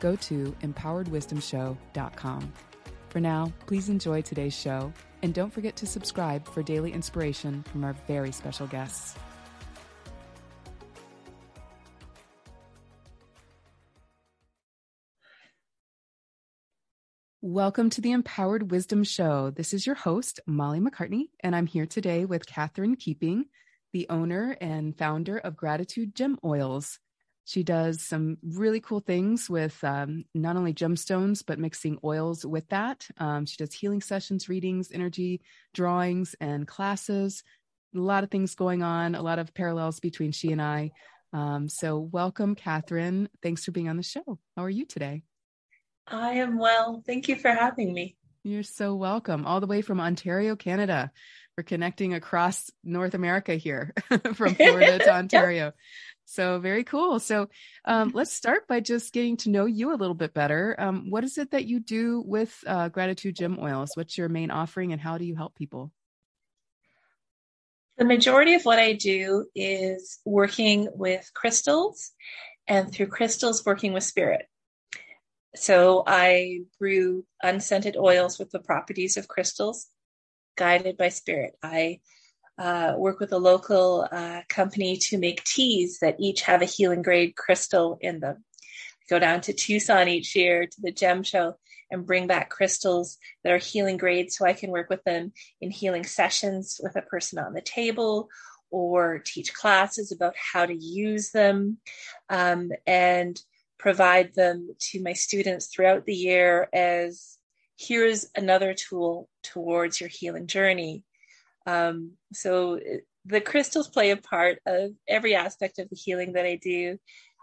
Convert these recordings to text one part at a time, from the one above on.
go to empoweredwisdomshow.com. For now, please enjoy today's show and don't forget to subscribe for daily inspiration from our very special guests. Welcome to the Empowered Wisdom Show. This is your host, Molly MacCartney, and I'm here today with Katherine Keeping, the owner and founder of Gratitude Gem Oils. She does some really cool things with um, not only gemstones, but mixing oils with that. Um, she does healing sessions, readings, energy drawings, and classes. A lot of things going on, a lot of parallels between she and I. Um, so, welcome, Katherine. Thanks for being on the show. How are you today? I am well. Thank you for having me. You're so welcome. All the way from Ontario, Canada. We're connecting across North America here from Florida to Ontario. So very cool. So um, let's start by just getting to know you a little bit better. Um, what is it that you do with uh, Gratitude Gem Oils? What's your main offering, and how do you help people? The majority of what I do is working with crystals, and through crystals, working with spirit. So I brew unscented oils with the properties of crystals, guided by spirit. I uh, work with a local uh, company to make teas that each have a healing grade crystal in them. I go down to Tucson each year to the gem show and bring back crystals that are healing grade so I can work with them in healing sessions with a person on the table or teach classes about how to use them um, and provide them to my students throughout the year as here's another tool towards your healing journey um, so the crystals play a part of every aspect of the healing that I do.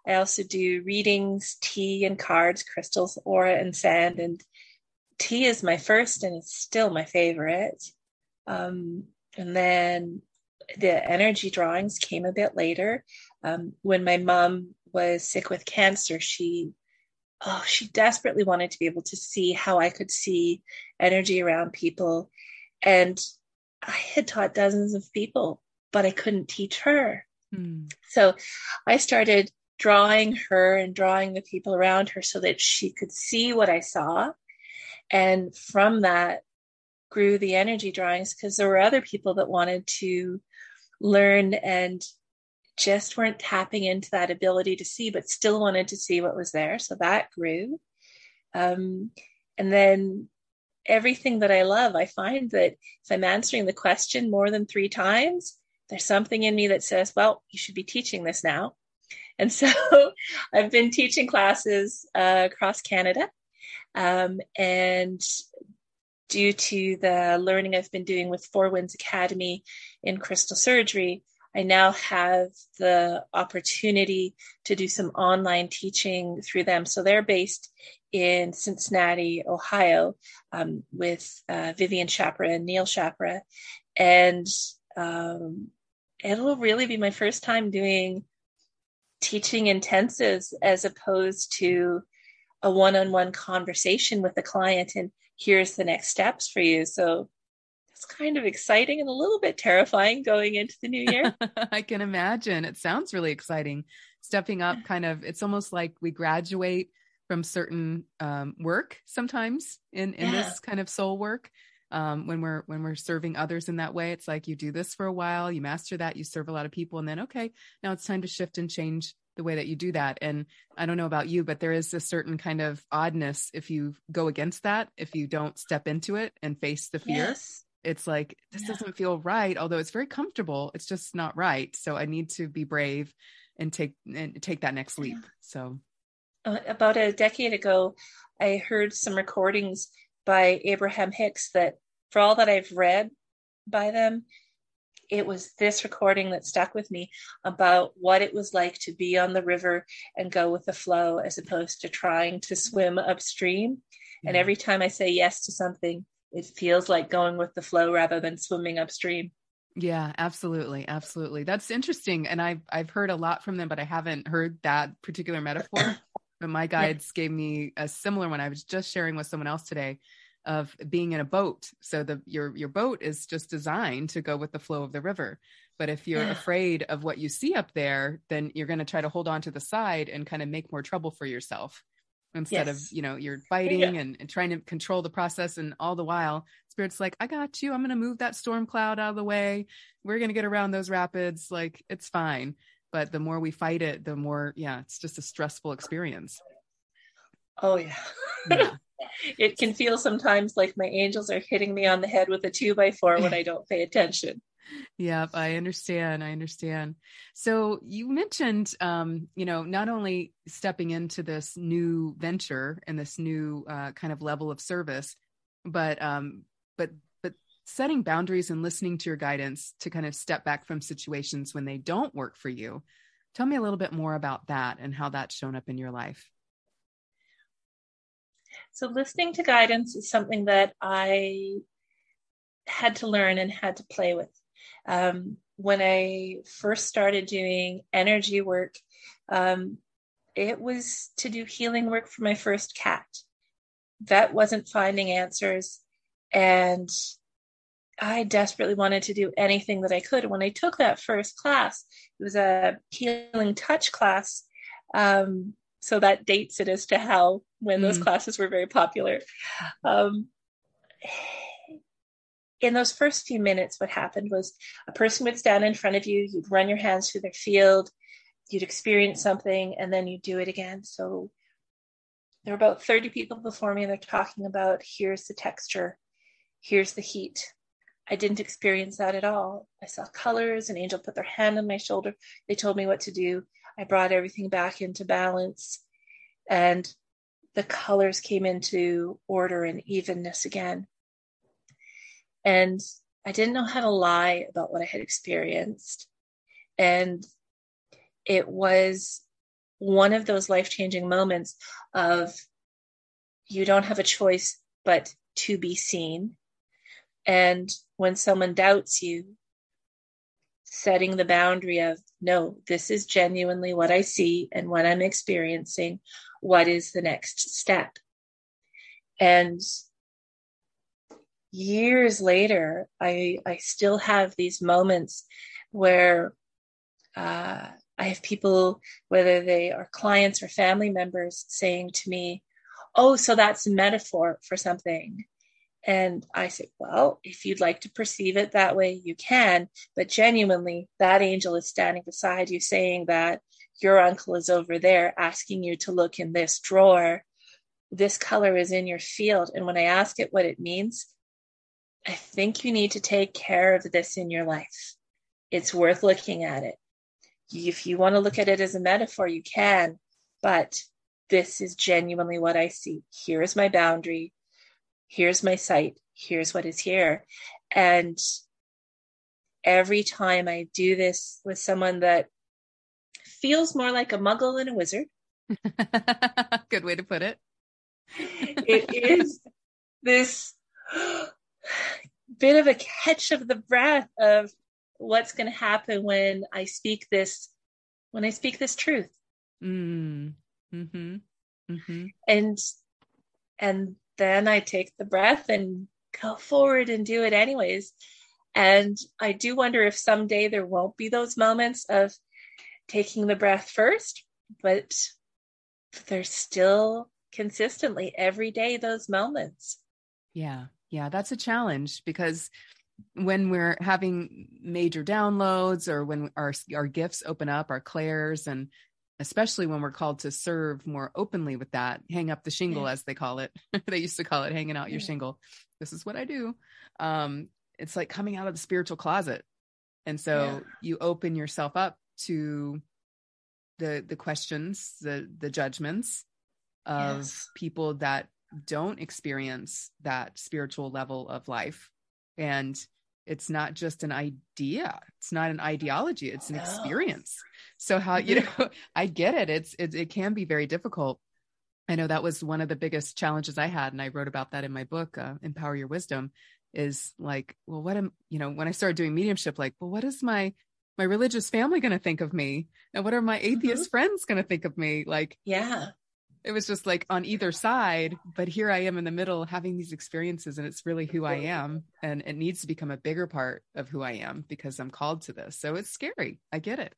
I also do readings, tea and cards, crystals, aura, and sand. And tea is my first and it's still my favorite. Um, and then the energy drawings came a bit later. Um, when my mom was sick with cancer, she oh, she desperately wanted to be able to see how I could see energy around people. And I had taught dozens of people, but I couldn't teach her. Hmm. So I started drawing her and drawing the people around her so that she could see what I saw. And from that grew the energy drawings because there were other people that wanted to learn and just weren't tapping into that ability to see, but still wanted to see what was there. So that grew. Um, and then everything that I love, I find that if I'm answering the question more than three times, there's something in me that says, well, you should be teaching this now. And so I've been teaching classes uh, across Canada. Um, and due to the learning I've been doing with Four Winds Academy in crystal surgery, I now have the opportunity to do some online teaching through them. So they're based in Cincinnati, Ohio, um, with uh, Vivian Chapra and Neil Chapra. And um, it'll really be my first time doing teaching intensives as opposed to a one on one conversation with a client and here's the next steps for you. So it's kind of exciting and a little bit terrifying going into the new year. I can imagine. It sounds really exciting. Stepping up, kind of, it's almost like we graduate from certain um, work sometimes in in yeah. this kind of soul work. Um, when we're when we're serving others in that way, it's like you do this for a while, you master that, you serve a lot of people, and then okay, now it's time to shift and change the way that you do that. And I don't know about you, but there is a certain kind of oddness if you go against that, if you don't step into it and face the fear. Yes it's like this yeah. doesn't feel right although it's very comfortable it's just not right so i need to be brave and take and take that next leap so uh, about a decade ago i heard some recordings by abraham hicks that for all that i've read by them it was this recording that stuck with me about what it was like to be on the river and go with the flow as opposed to trying to swim upstream Yeah. And every time I say yes to something, it feels like going with the flow rather than swimming upstream. Yeah, absolutely. Absolutely. That's interesting. And I've I've heard a lot from them, but I haven't heard that particular metaphor. but my guides yeah. gave me a similar one. I was just sharing with someone else today of being in a boat. So the your your boat is just designed to go with the flow of the river. But if you're afraid of what you see up there, then you're going to try to hold on to the side and kind of make more trouble for yourself instead yes. of you know you're fighting yeah. and, and, trying to control the process and all the while spirit's like i got you i'm going to move that storm cloud out of the way we're going to get around those rapids like it's fine but the more we fight it the more yeah it's just a stressful experience oh yeah, yeah. it can feel sometimes like my angels are hitting me on the head with a two by four when i don't pay attention Yep, I understand. I understand. So you mentioned, um, you know, not only stepping into this new venture and this new uh, kind of level of service, but um, but but setting boundaries and listening to your guidance to kind of step back from situations when they don't work for you. Tell me a little bit more about that and how that's shown up in your life. So listening to guidance is something that I had to learn and had to play with um, when I first started doing energy work, um, it was to do healing work for my first cat. Vet wasn't finding answers, and I desperately wanted to do anything that I could. And when I took that first class, it was a healing touch class. Um, so that dates it as to how when those mm. classes were very popular. Um, in those first few minutes, what happened was a person would stand in front of you, you'd run your hands through their field, you'd experience something, and then you'd do it again. So there were about 30 people before me, and they're talking about here's the texture, here's the heat. I didn't experience that at all. I saw colors, an angel put their hand on my shoulder. They told me what to do. I brought everything back into balance, and the colors came into order and evenness again. And I didn't know how to lie about what I had experienced. And it was one of those life changing moments of you don't have a choice but to be seen. And when someone doubts you, setting the boundary of, no, this is genuinely what I see and what I'm experiencing. What is the next step? And years later, I I still have these moments where uh, I have people, whether they are clients or family members, saying to me, "Oh, so that's a metaphor for something." And I say, well, if you'd like to perceive it that way, you can. But genuinely, that angel is standing beside you saying that your uncle is over there asking you to look in this drawer. This color is in your field. And when I ask it what it means, I think you need to take care of this in your life. It's worth looking at it. If you want to look at it as a metaphor, you can, but this is genuinely what I see. Here's my boundary. Here's my sight. Here's what is here. And every time I do this with someone that feels more like a muggle than a wizard. Good way to put it. it is this bit of a catch of the breath of what's going to happen when I speak this when I speak this truth. Mm. Mm-hmm. Mm-hmm. And and then I take the breath and go forward and do it anyways. And I do wonder if someday there won't be those moments of taking the breath first, but there's still consistently every day those moments. Yeah. Yeah, that's a challenge because when we're having major downloads or when our our gifts open up, our clairs, and especially when we're called to serve more openly with that, hang up the shingle as they call it. they used to call it hanging out your shingle. This is what I do. Um, it's like coming out of the spiritual closet, and so you open yourself up to the the questions, the the judgments of yes. people that don't experience that spiritual level of life. And it's not just an idea. It's not an ideology. It's an experience. So how, you know, I get it. It's, it, it can be very difficult. I know that was one of the biggest challenges I had. And I wrote about that in my book, uh, Empower Your Wisdom is like, well, what am, you know, when I started doing mediumship, like, well, what is my, my religious family going to think of me? And what are my atheist mm-hmm. friends going to think of me? Like, yeah, it was just like on either side, but here I am in the middle having these experiences and it's really who I am. And it needs to become a bigger part of who I am because I'm called to this. So it's scary. I get it.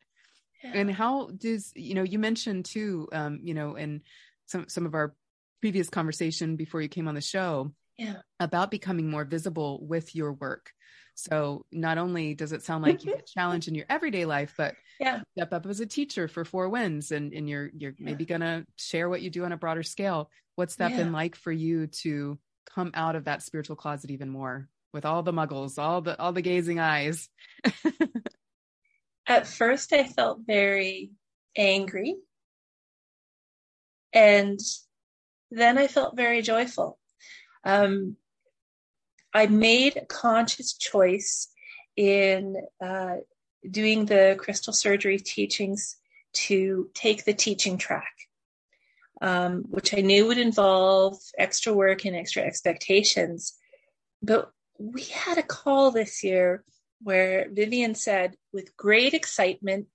Yeah. And how does, you know, you mentioned too, um, you know, in some, some of our previous conversation before you came on the show yeah. about becoming more visible with your work. So not only does it sound like you get challenged in your everyday life, but yeah, step up as a teacher for Four Winds, and and you're you're yeah. maybe gonna share what you do on a broader scale. What's that yeah. been like for you to come out of that spiritual closet even more with all the muggles, all the all the gazing eyes? At first, I felt very angry, and then I felt very joyful. Um, I made a conscious choice in uh, doing the crystal surgery teachings to take the teaching track, um, which I knew would involve extra work and extra expectations. But we had a call this year where Vivian said, with great excitement,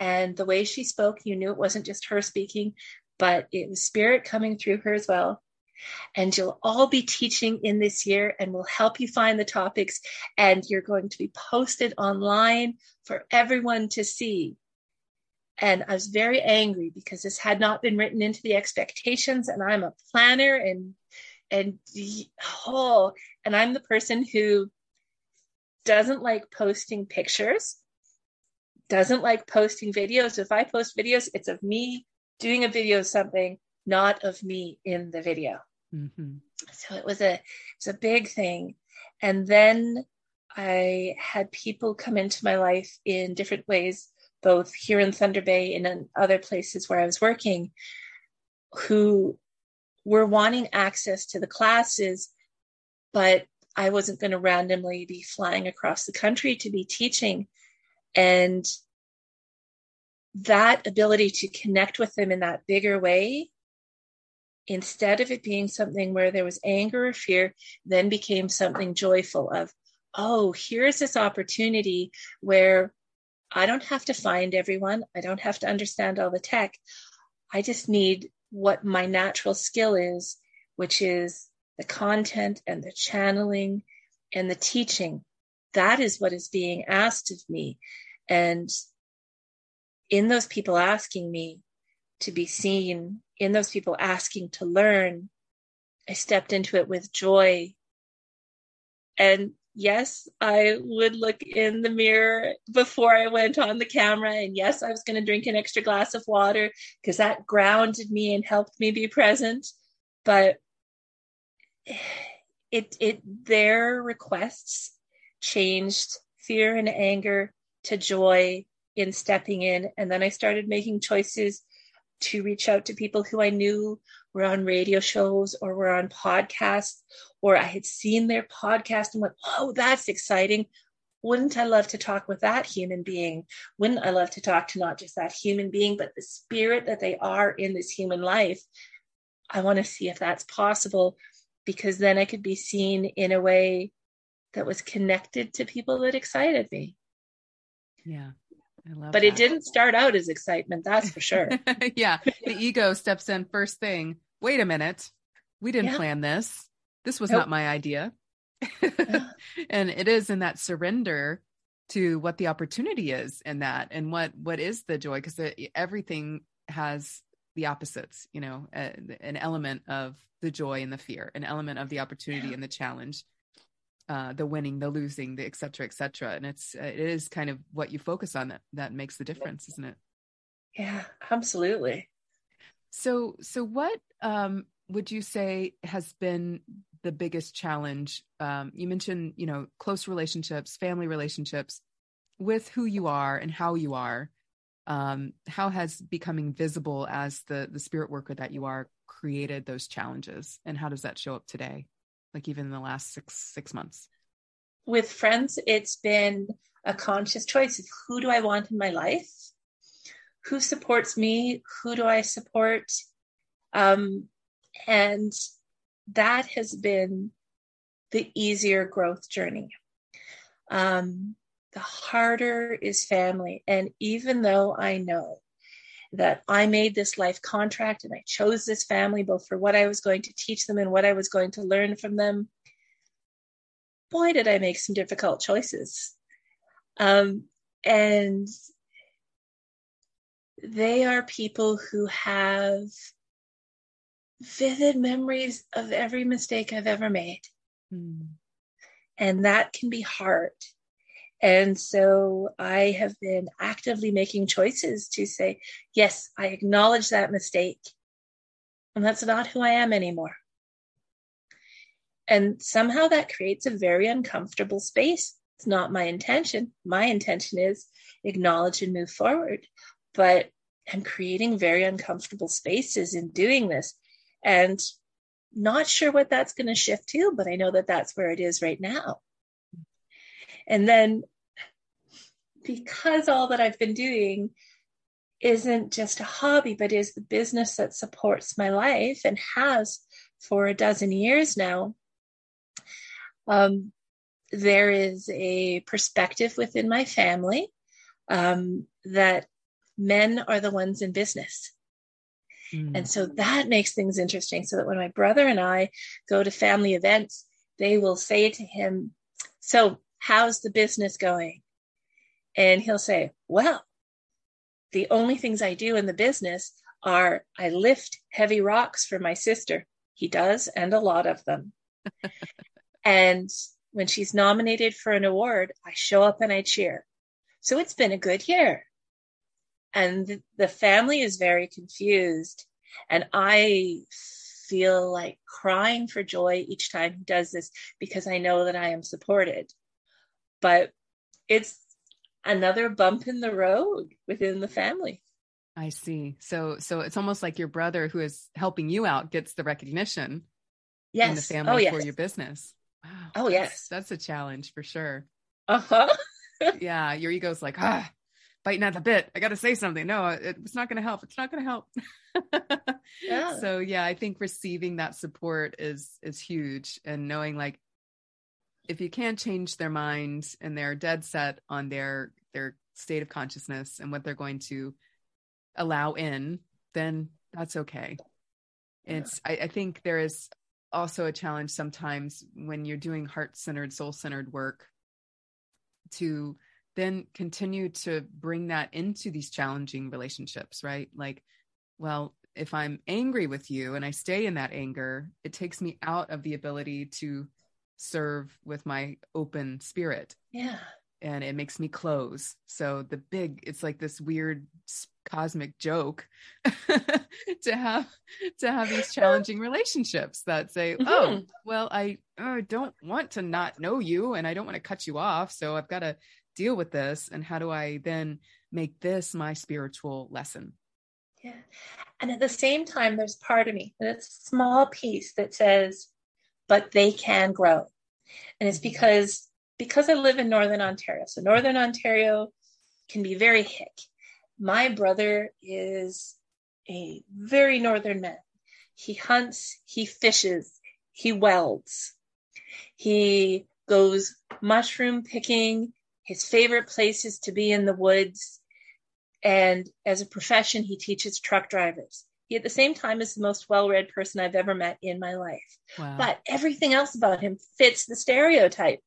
and the way she spoke, you knew it wasn't just her speaking, but it was spirit coming through her as well and you'll all be teaching in this year and we'll help you find the topics and you're going to be posted online for everyone to see. And I was very angry because this had not been written into the expectations and I'm a planner and and oh and I'm the person who doesn't like posting pictures, doesn't like posting videos. If I post videos, it's of me doing a video of something, not of me in the video. Mm-hmm. So it was a it's a big thing, and then I had people come into my life in different ways, both here in Thunder Bay and in other places where I was working, who were wanting access to the classes, but I wasn't going to randomly be flying across the country to be teaching. And that ability to connect with them in that bigger way instead of it being something where there was anger or fear, then became something joyful of, oh, here's this opportunity where I don't have to find everyone. I don't have to understand all the tech. I just need what my natural skill is, which is the content and the channeling and the teaching. That is what is being asked of me. And in those people asking me to be seen in those people asking to learn, I stepped into it with joy. And yes, I would look in the mirror before I went on the camera. And yes, I was going to drink an extra glass of water because that grounded me and helped me be present. But it, it, their requests changed fear and anger to joy in stepping in. And then I started making choices to reach out to people who I knew were on radio shows or were on podcasts, or I had seen their podcast and went, oh, that's exciting. Wouldn't I love to talk with that human being? Wouldn't I love to talk to not just that human being, but the spirit that they are in this human life? I want to see if that's possible because then I could be seen in a way that was connected to people that excited me. Yeah but that. it didn't start out as excitement, that's for sure. yeah. The ego steps in first thing. Wait a minute. We didn't yeah. plan this. This was nope. not my idea. and it is in that surrender to what the opportunity is in that and what what is the joy because everything has the opposites you know uh, an element of the joy and the fear an element of the opportunity yeah. and the challenge uh, the winning, the losing, the et cetera, et cetera. And it's, uh, it is kind of what you focus on that, that makes the difference, isn't it? Yeah, absolutely. So, so what, um, would you say has been the biggest challenge? Um, you mentioned, you know, close relationships, family relationships with who you are and how you are. Um, how has becoming visible as the the spirit worker that you are created those challenges, and how does that show up today? Like even in the last six six months with friends it's been a conscious choice of who do i want in my life who supports me who do i support um, And that has been the easier growth journey. Um, the harder is family. And even though I know that I made this life contract and I chose this family both for what I was going to teach them and what I was going to learn from them, boy, did I make some difficult choices. Um, and they are people who have vivid memories of every mistake I've ever made. Mm. And that can be hard. And so I have been actively making choices to say, yes, I acknowledge that mistake. And that's not who I am anymore. And somehow that creates a very uncomfortable space. It's not my intention. My intention is acknowledge and move forward. But I'm creating very uncomfortable spaces in doing this. And not sure what that's going to shift to, but I know that that's where it is right now. And then because all that I've been doing isn't just a hobby, but is the business that supports my life and has for a dozen years now, um, there is a perspective within my family um, that men are the ones in business. Mm. And so that makes things interesting. So that when my brother and I go to family events, they will say to him, So, how's the business going? And he'll say, Well, the only things I do in the business are I lift heavy rocks for my sister. He does, and a lot of them. and when she's nominated for an award, I show up and I cheer. So it's been a good year and the family is very confused and i feel like crying for joy each time he does this because i know that i am supported but it's another bump in the road within the family i see so so it's almost like your brother who is helping you out gets the recognition yes. in the family oh, yes. for your business wow oh yes that's, that's a challenge for sure uh-huh yeah your ego's like ah biting at the bit. I got to say something. No, it, it's not going to help. It's not going to help. yeah. So yeah, I think receiving that support is is huge, and knowing like if you can't change their mind and they're dead set on their their state of consciousness and what they're going to allow in, then that's okay. Yeah. It's I, I think there is also a challenge sometimes when you're doing heart centered, soul centered work to then continue to bring that into these challenging relationships, right? Like, well, if I'm angry with you and I stay in that anger, it takes me out of the ability to serve with my open spirit. Yeah. And it makes me close. So the big, it's like this weird cosmic joke to have to have these challenging relationships that say, mm-hmm. "Oh, well, I uh, don't want to not know you, and I don't want to cut you off, so I've got to deal with this and how do i then make this my spiritual lesson yeah and at the same time there's part of me and it's a small piece that says but they can grow and it's mm-hmm. because because i live in northern ontario so northern ontario can be very hick my brother is a very northern man he hunts he fishes he welds he goes mushroom picking his favorite place is to be in the woods. And as a profession, he teaches truck drivers. He, at the same time, is the most well read person I've ever met in my life. Wow. But everything else about him fits the stereotype.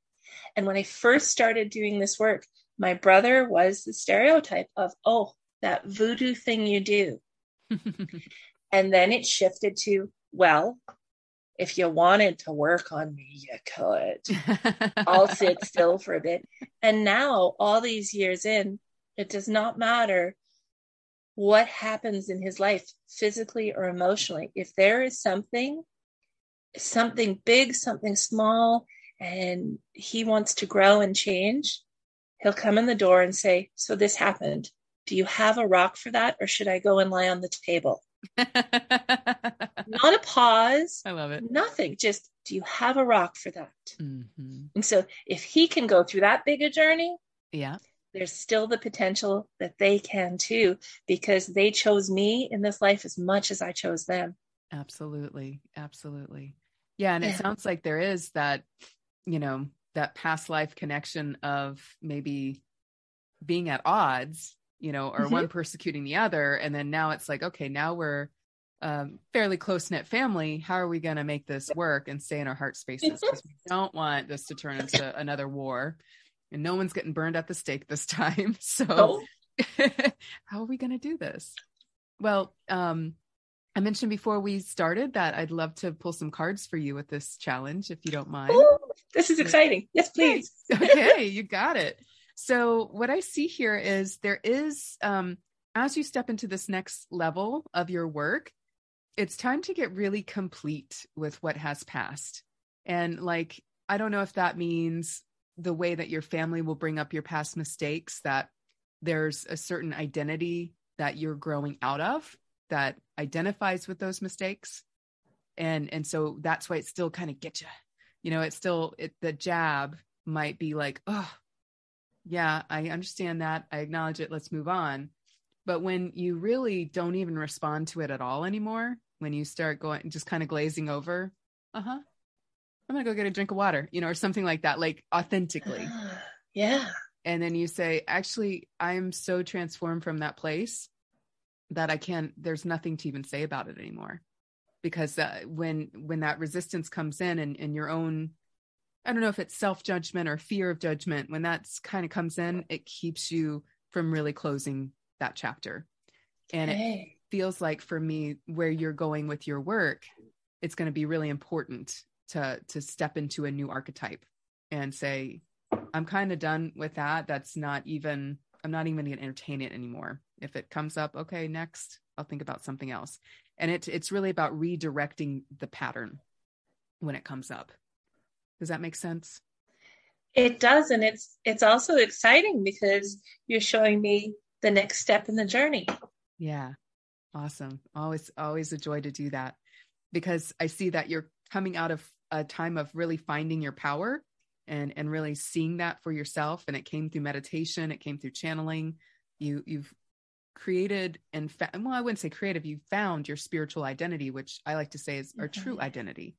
And when I first started doing this work, my brother was the stereotype of, oh, that voodoo thing you do. and then it shifted to, well, if you wanted to work on me, you could. I'll sit still for a bit. And now, all these years in, it does not matter what happens in his life, physically or emotionally. If there is something, something big, something small, and he wants to grow and change, he'll come in the door and say, So this happened. Do you have a rock for that, or should I go and lie on the table? Not a pause. I love it. Nothing. Just, do you have a rock for that? Mm-hmm. And so, if he can go through that big a journey, yeah, there's still the potential that they can too, because they chose me in this life as much as I chose them. Absolutely. Absolutely. Yeah. And it sounds like there is that, you know, that past life connection of maybe being at odds, you know, or mm-hmm. one persecuting the other. And then now it's like, okay, now we're um, fairly close knit family. How are we going to make this work and stay in our heart spaces? Because we don't want this to turn into another war. And no one's getting burned at the stake this time. So, oh. how are we going to do this? Well, um, I mentioned before we started that I'd love to pull some cards for you with this challenge, if you don't mind. Ooh, this is exciting. Yes, please. okay, you got it. So, what I see here is there is, um, as you step into this next level of your work, it's time to get really complete with what has passed. And, like, I don't know if that means the way that your family will bring up your past mistakes, that there's a certain identity that you're growing out of that identifies with those mistakes. And and so that's why it still kind of gets you. You know it's still it the jab might be like oh yeah i understand that. I acknowledge it. Let's move on. But when you really don't even respond to it at all anymore when you start going just kind of glazing over uh-huh i'm gonna go get a drink of water you know or something like that like authentically yeah and then you say actually i'm so transformed from that place that I can't, there's nothing to even say about it anymore. Because uh, when when that resistance comes in and, and your own, I don't know if it's self judgment or fear of judgment, when that's kind of comes in, it keeps you from really closing that chapter. And it feels like for me, where you're going with your work, it's going to be really important to to step into a new archetype and say, I'm kind of done with that. That's not even I'm not even going to entertain it anymore. If it comes up, okay, next, I'll think about something else. And it, it's really about redirecting the pattern when it comes up. Does that make sense? It does, and it's it's also exciting because you're showing me the next step in the journey. Yeah, awesome. Always always a joy to do that because I see that you're coming out of a time of really finding your power and and really seeing that for yourself. And it came through meditation. It came through channeling. You you've created and fa- well i wouldn't say creative. You found your spiritual identity which i like to say is our true identity.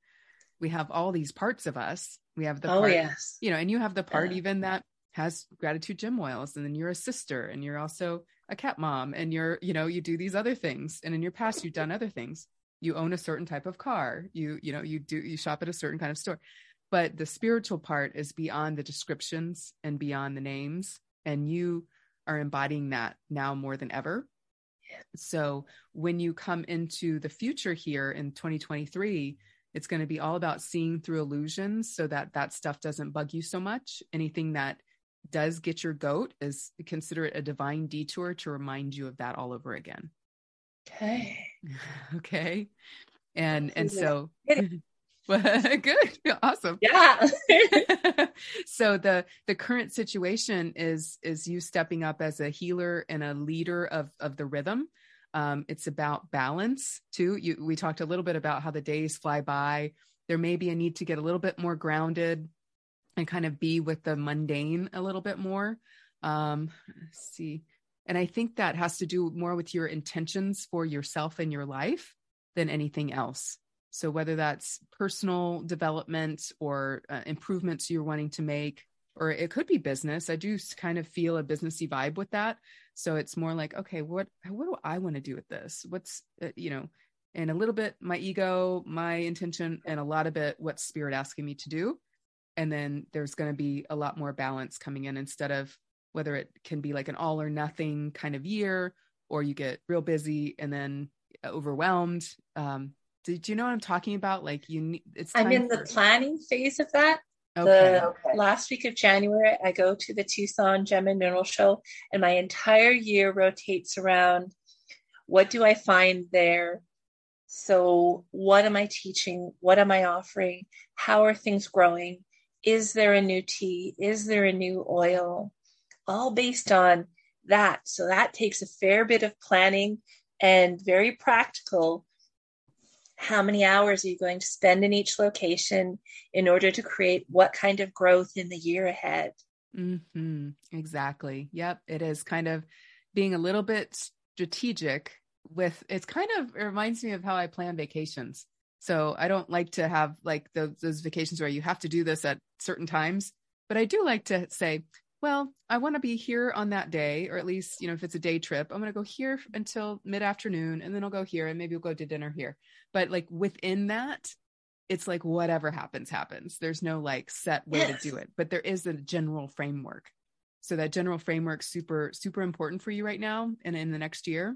We have all these parts of us. We have the oh part, yes. you know and you have the part yeah. even that has gratitude gem oils and then you're a sister and you're also a cat mom and you're you know you do these other things and in your past you've done other things you own a certain type of car you you know you do you shop at a certain kind of store. But the spiritual part is beyond the descriptions and beyond the names and you are embodying that now more than ever. So when you come into the future here in 2023 it's going to be all about seeing through illusions so that that stuff doesn't bug you so much. Anything that does get your goat is consider it a divine detour to remind you of that all over again okay. Okay. And and so good. Awesome. Yeah. So the the current situation is is you stepping up as a healer and a leader of of the rhythm. Um, it's about balance too. You we talked a little bit about how the days fly by. There may be a need to get a little bit more grounded and kind of be with the mundane a little bit more. Um see and i think that has to do more with your intentions for yourself and your life than anything else so whether that's personal development or uh, improvements you're wanting to make, or it could be business. I do kind of feel a businessy vibe with that. So it's more like, okay, what what do I want to do with this? What's uh, you know, and a little bit my ego, my intention, and a lot of it what spirit asking me to do. And then there's going to be a lot more balance coming in instead of whether it can be like an all or nothing kind of year, or you get real busy and then overwhelmed. Um, did you know what I'm talking about? Like you need it's I'm in for... the planning phase of that. Okay. The okay. last week of January, I go to the Tucson Gem and Mineral Show, and my entire year rotates around what do I find there? So, what am I teaching? What am I offering? How are things growing? Is there a new tea? Is there a new oil? All based on that. So, that takes a fair bit of planning and very practical how many hours are you going to spend in each location in order to create what kind of growth in the year ahead mm-hmm. exactly yep it is kind of being a little bit strategic with it's kind of it reminds me of how I plan vacations. So I don't like to have like those, those vacations where you have to do this at certain times, but I do like to say, well, I want to be here on that day, or at least, you know, if it's a day trip, I'm going to go here until mid afternoon and then I'll go here and maybe we'll go to dinner here. But like within that, it's like whatever happens, happens. There's no like set way yes. to do it, but there is a general framework. So that general framework super, super important for you right now and in the next year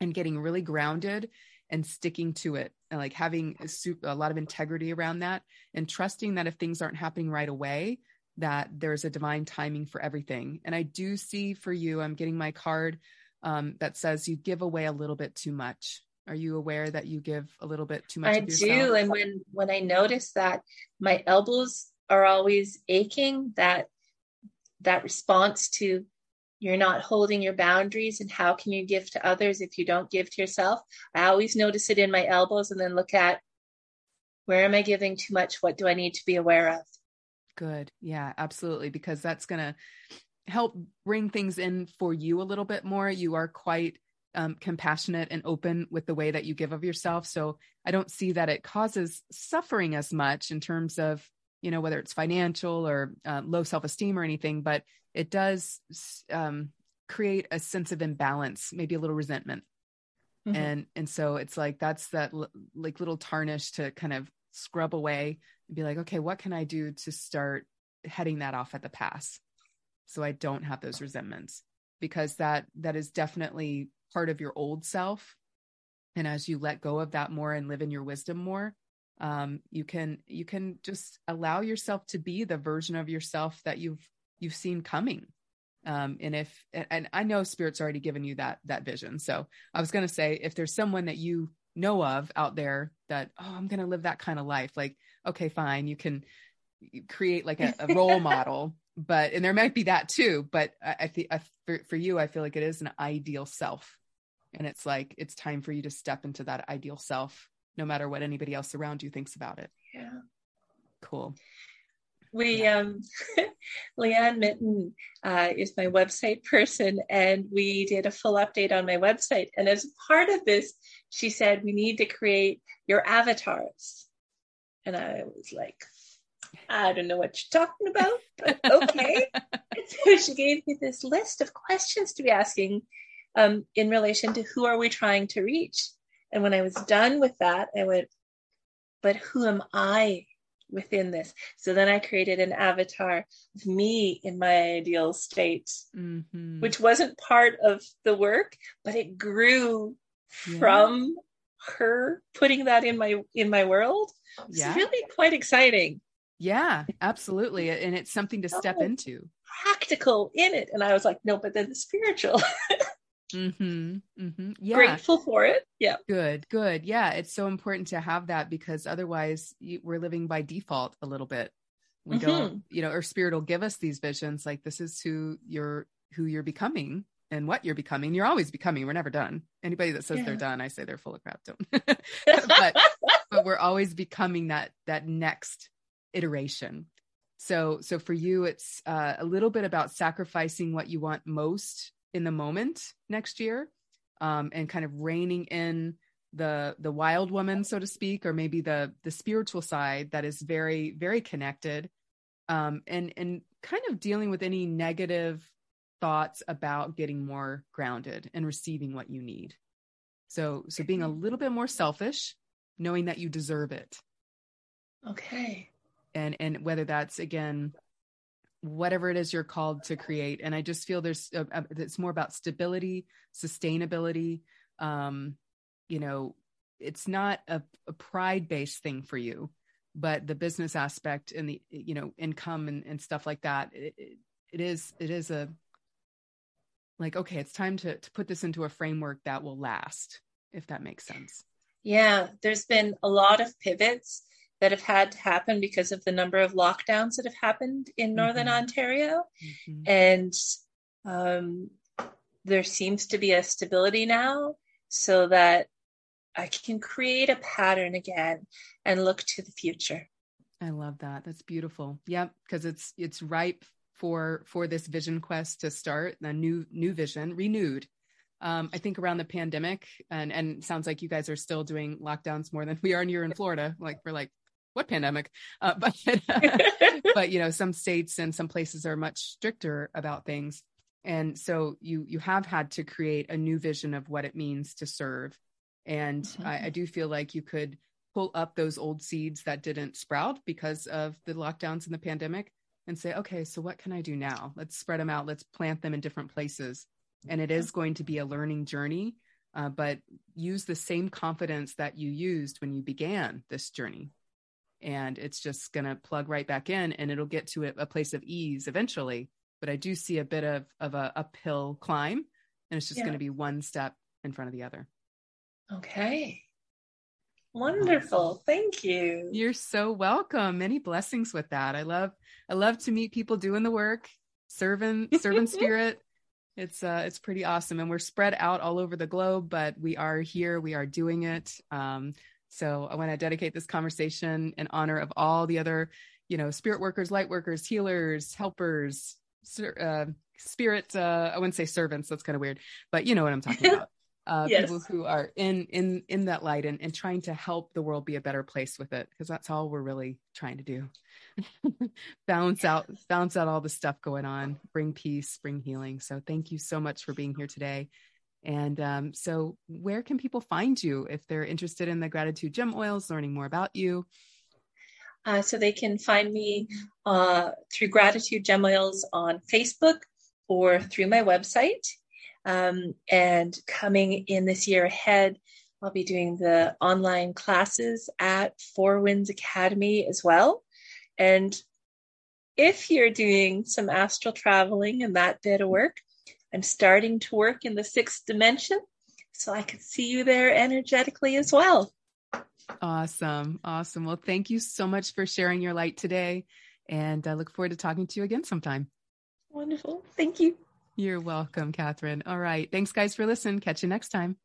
and getting really grounded and sticking to it and like having a, super, a lot of integrity around that and trusting that if things aren't happening right away, that there's a divine timing for everything. And I do see for you, I'm getting my card um, that says you give away a little bit too much. Are you aware that you give a little bit too much? I do, and when when I notice that my elbows are always aching, that that response to you're not holding your boundaries and how can you give to others if you don't give to yourself i always notice it in my elbows and then look at where am i giving too much what do i need to be aware of Good. Yeah, absolutely. Because that's going to help bring things in for you a little bit more. You are quite um, compassionate and open with the way that you give of yourself. So I don't see that it causes suffering as much in terms of, you know, whether it's financial or uh, low self esteem or anything, but it does um, create a sense of imbalance, maybe a little resentment. Mm-hmm. And and so it's like that's that l- like little tarnish to kind of scrub away and be like, okay, what can I do to start heading that off at the pass so I don't have those resentments? Because that that is definitely part of your old self. And as you let go of that more and live in your wisdom more, um, you can you can just allow yourself to be the version of yourself that you've you've seen coming um and if and i know spirit's already given you that that vision so i was going to say if there's someone that you know of out there that oh i'm going to live that kind of life like okay fine you can create like a, a role model but and there might be that too but i, I think for, for you i feel like it is an ideal self. And it's like it's time for you to step into that ideal self no matter what anybody else around you thinks about it. Yeah. Cool. We um leanne mitten uh, is my website person and we did a full update on my website. And as part of this she said we need to create your avatars and i was like i don't know what you're talking about but okay so she gave me this list of questions to be asking um, in relation to who are we trying to reach and when i was done with that i went but who am i within this. So then I created an avatar of me in my ideal state, mm-hmm. which wasn't part of the work, but it grew yeah. from her putting that in my in my world. It's yeah. really quite exciting. Yeah, absolutely. And it's something to step oh, into. Practical in it. And I was like, no, but then the spiritual. Mm-hmm, mm-hmm. Yeah. Grateful for it. Yeah. Good, good. Yeah. It's so important to have that because otherwise you, we're living by default a little bit. We mm-hmm. don't, you know, our spirit will give us these visions like this is who you're, who you're becoming and what you're becoming. You're always becoming. We're never done. Anybody that says yeah. they're done, I say they're full of crap. Don't. but, but we're always becoming that, that next iteration. So, so for you, it's uh, a little bit about sacrificing what you want most in the moment next year um, and kind of reining in the the wild woman so to speak or maybe the the spiritual side that is very very connected um, and and kind of dealing with any negative thoughts about getting more grounded and receiving what you need. So so being a little bit more selfish knowing that you deserve it. Okay. And and whether that's again whatever it is you're called to create. And i just feel there's a, a, it's more about stability sustainability. Um you know it's not a, a pride based thing for you but the business aspect and the you know income and, and stuff like that it, it, it is it is a like okay it's time to to put this into a framework that will last if that makes sense yeah there's been a lot of pivots that have had to happen because of the number of lockdowns that have happened in Northern mm-hmm. Ontario. Mm-hmm. And um, there seems to be a stability now so that I can create a pattern again and look to the future. I love that. That's beautiful. Yep, because it's it's ripe for for this vision quest to start, a new new vision, renewed Um, I think around the pandemic, and and sounds like you guys are still doing lockdowns more than we are here in Florida. Like we're like, what pandemic? Uh, but but you know, some states and some places are much stricter about things, and so you you have had to create a new vision of what it means to serve. And mm-hmm. I, I do feel like you could pull up those old seeds that didn't sprout because of the lockdowns and the pandemic and say, okay, so what can I do now? Let's spread them out. Let's plant them in different places. And it is going to be a learning journey, uh, but use the same confidence that you used when you began this journey. And it's just going to plug right back in and it'll get to a, a place of ease eventually. But I do see a bit of, of a uphill climb, and it's just yeah. going to be one step in front of the other. Okay. Wonderful. Thank you. You're so welcome. Many blessings with that. I love I love to meet people doing the work, serving servant spirit. It's uh it's pretty awesome and we're spread out all over the globe, but we are here, we are doing it. Um so I want to dedicate this conversation in honor of all the other, you know, spirit workers, light workers, healers, helpers, uh, spirit uh I wouldn't say servants, that's kind of weird, but you know what I'm talking about uh, yes. people who are in in in that light and, and trying to help the world be a better place with it because that's all we're really trying to do. Balance out balance out all the stuff going on bring peace bring healing. So thank you so much for being here today. And um, so where can people find you if they're interested in the gratitude gem oils learning more about you? Uh, so they can find me uh, through gratitude gem oils on facebook or through my website um, and coming in this year ahead, I'll be doing the online classes at Four Winds Academy as well. And if you're doing some astral traveling and that bit of work, I'm starting to work in the sixth dimension. So I can see you there energetically as well. Awesome. Awesome. Well, thank you so much for sharing your light today. And I look forward to talking to you again sometime. Wonderful. Thank you. You're welcome, Katherine. All right. Thanks, guys, for listening. Catch you next time.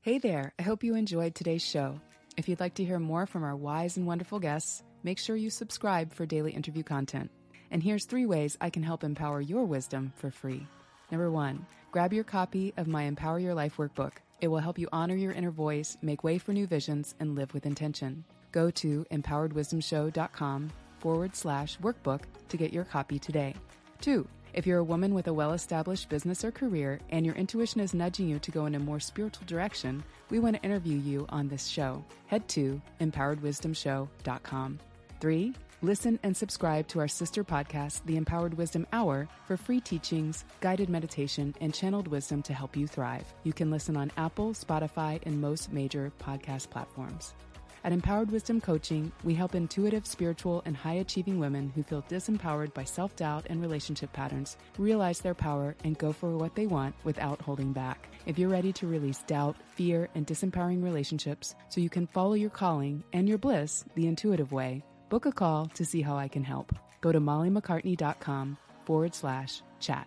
Hey there. I hope you enjoyed today's show. If you'd like to hear more from our wise and wonderful guests, make sure you subscribe for daily interview content. And here's three ways I can help empower your wisdom for free. Number one, grab your copy of my Empower Your Life workbook. It will help you honor your inner voice, make way for new visions, and live with intention. Go to empoweredwisdomshow.com forward slash workbook to get your copy today. Two, if you're a woman with a well established business or career and your intuition is nudging you to go in a more spiritual direction, we want to interview you on this show. Head to empoweredwisdomshow.com. Three, listen and subscribe to our sister podcast, The Empowered Wisdom Hour, for free teachings, guided meditation, and channeled wisdom to help you thrive. You can listen on Apple, Spotify, and most major podcast platforms. At Empowered Wisdom Coaching, we help intuitive, spiritual, and high achieving women who feel disempowered by self doubt and relationship patterns realize their power and go for what they want without holding back. If you're ready to release doubt, fear, and disempowering relationships so you can follow your calling and your bliss the intuitive way, book a call to see how I can help. Go to mollymaccartney.com forward slash chat.